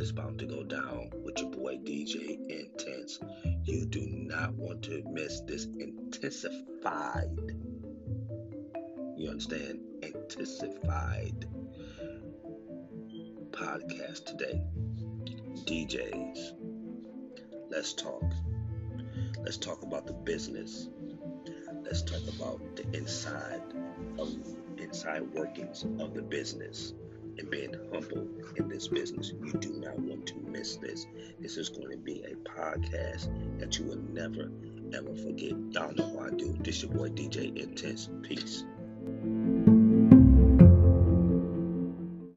is about to go down with your boy DJ Intense. You do not want to miss this intensified, you understand, intensified podcast today. DJs, let's talk. Let's talk about the business. Let's talk about the inside of inside workings of the business and being humble in this business. You do not want to miss this. This is going to be a podcast that you will never ever forget. Y'all know how I do. This your boy DJ Intense. Peace.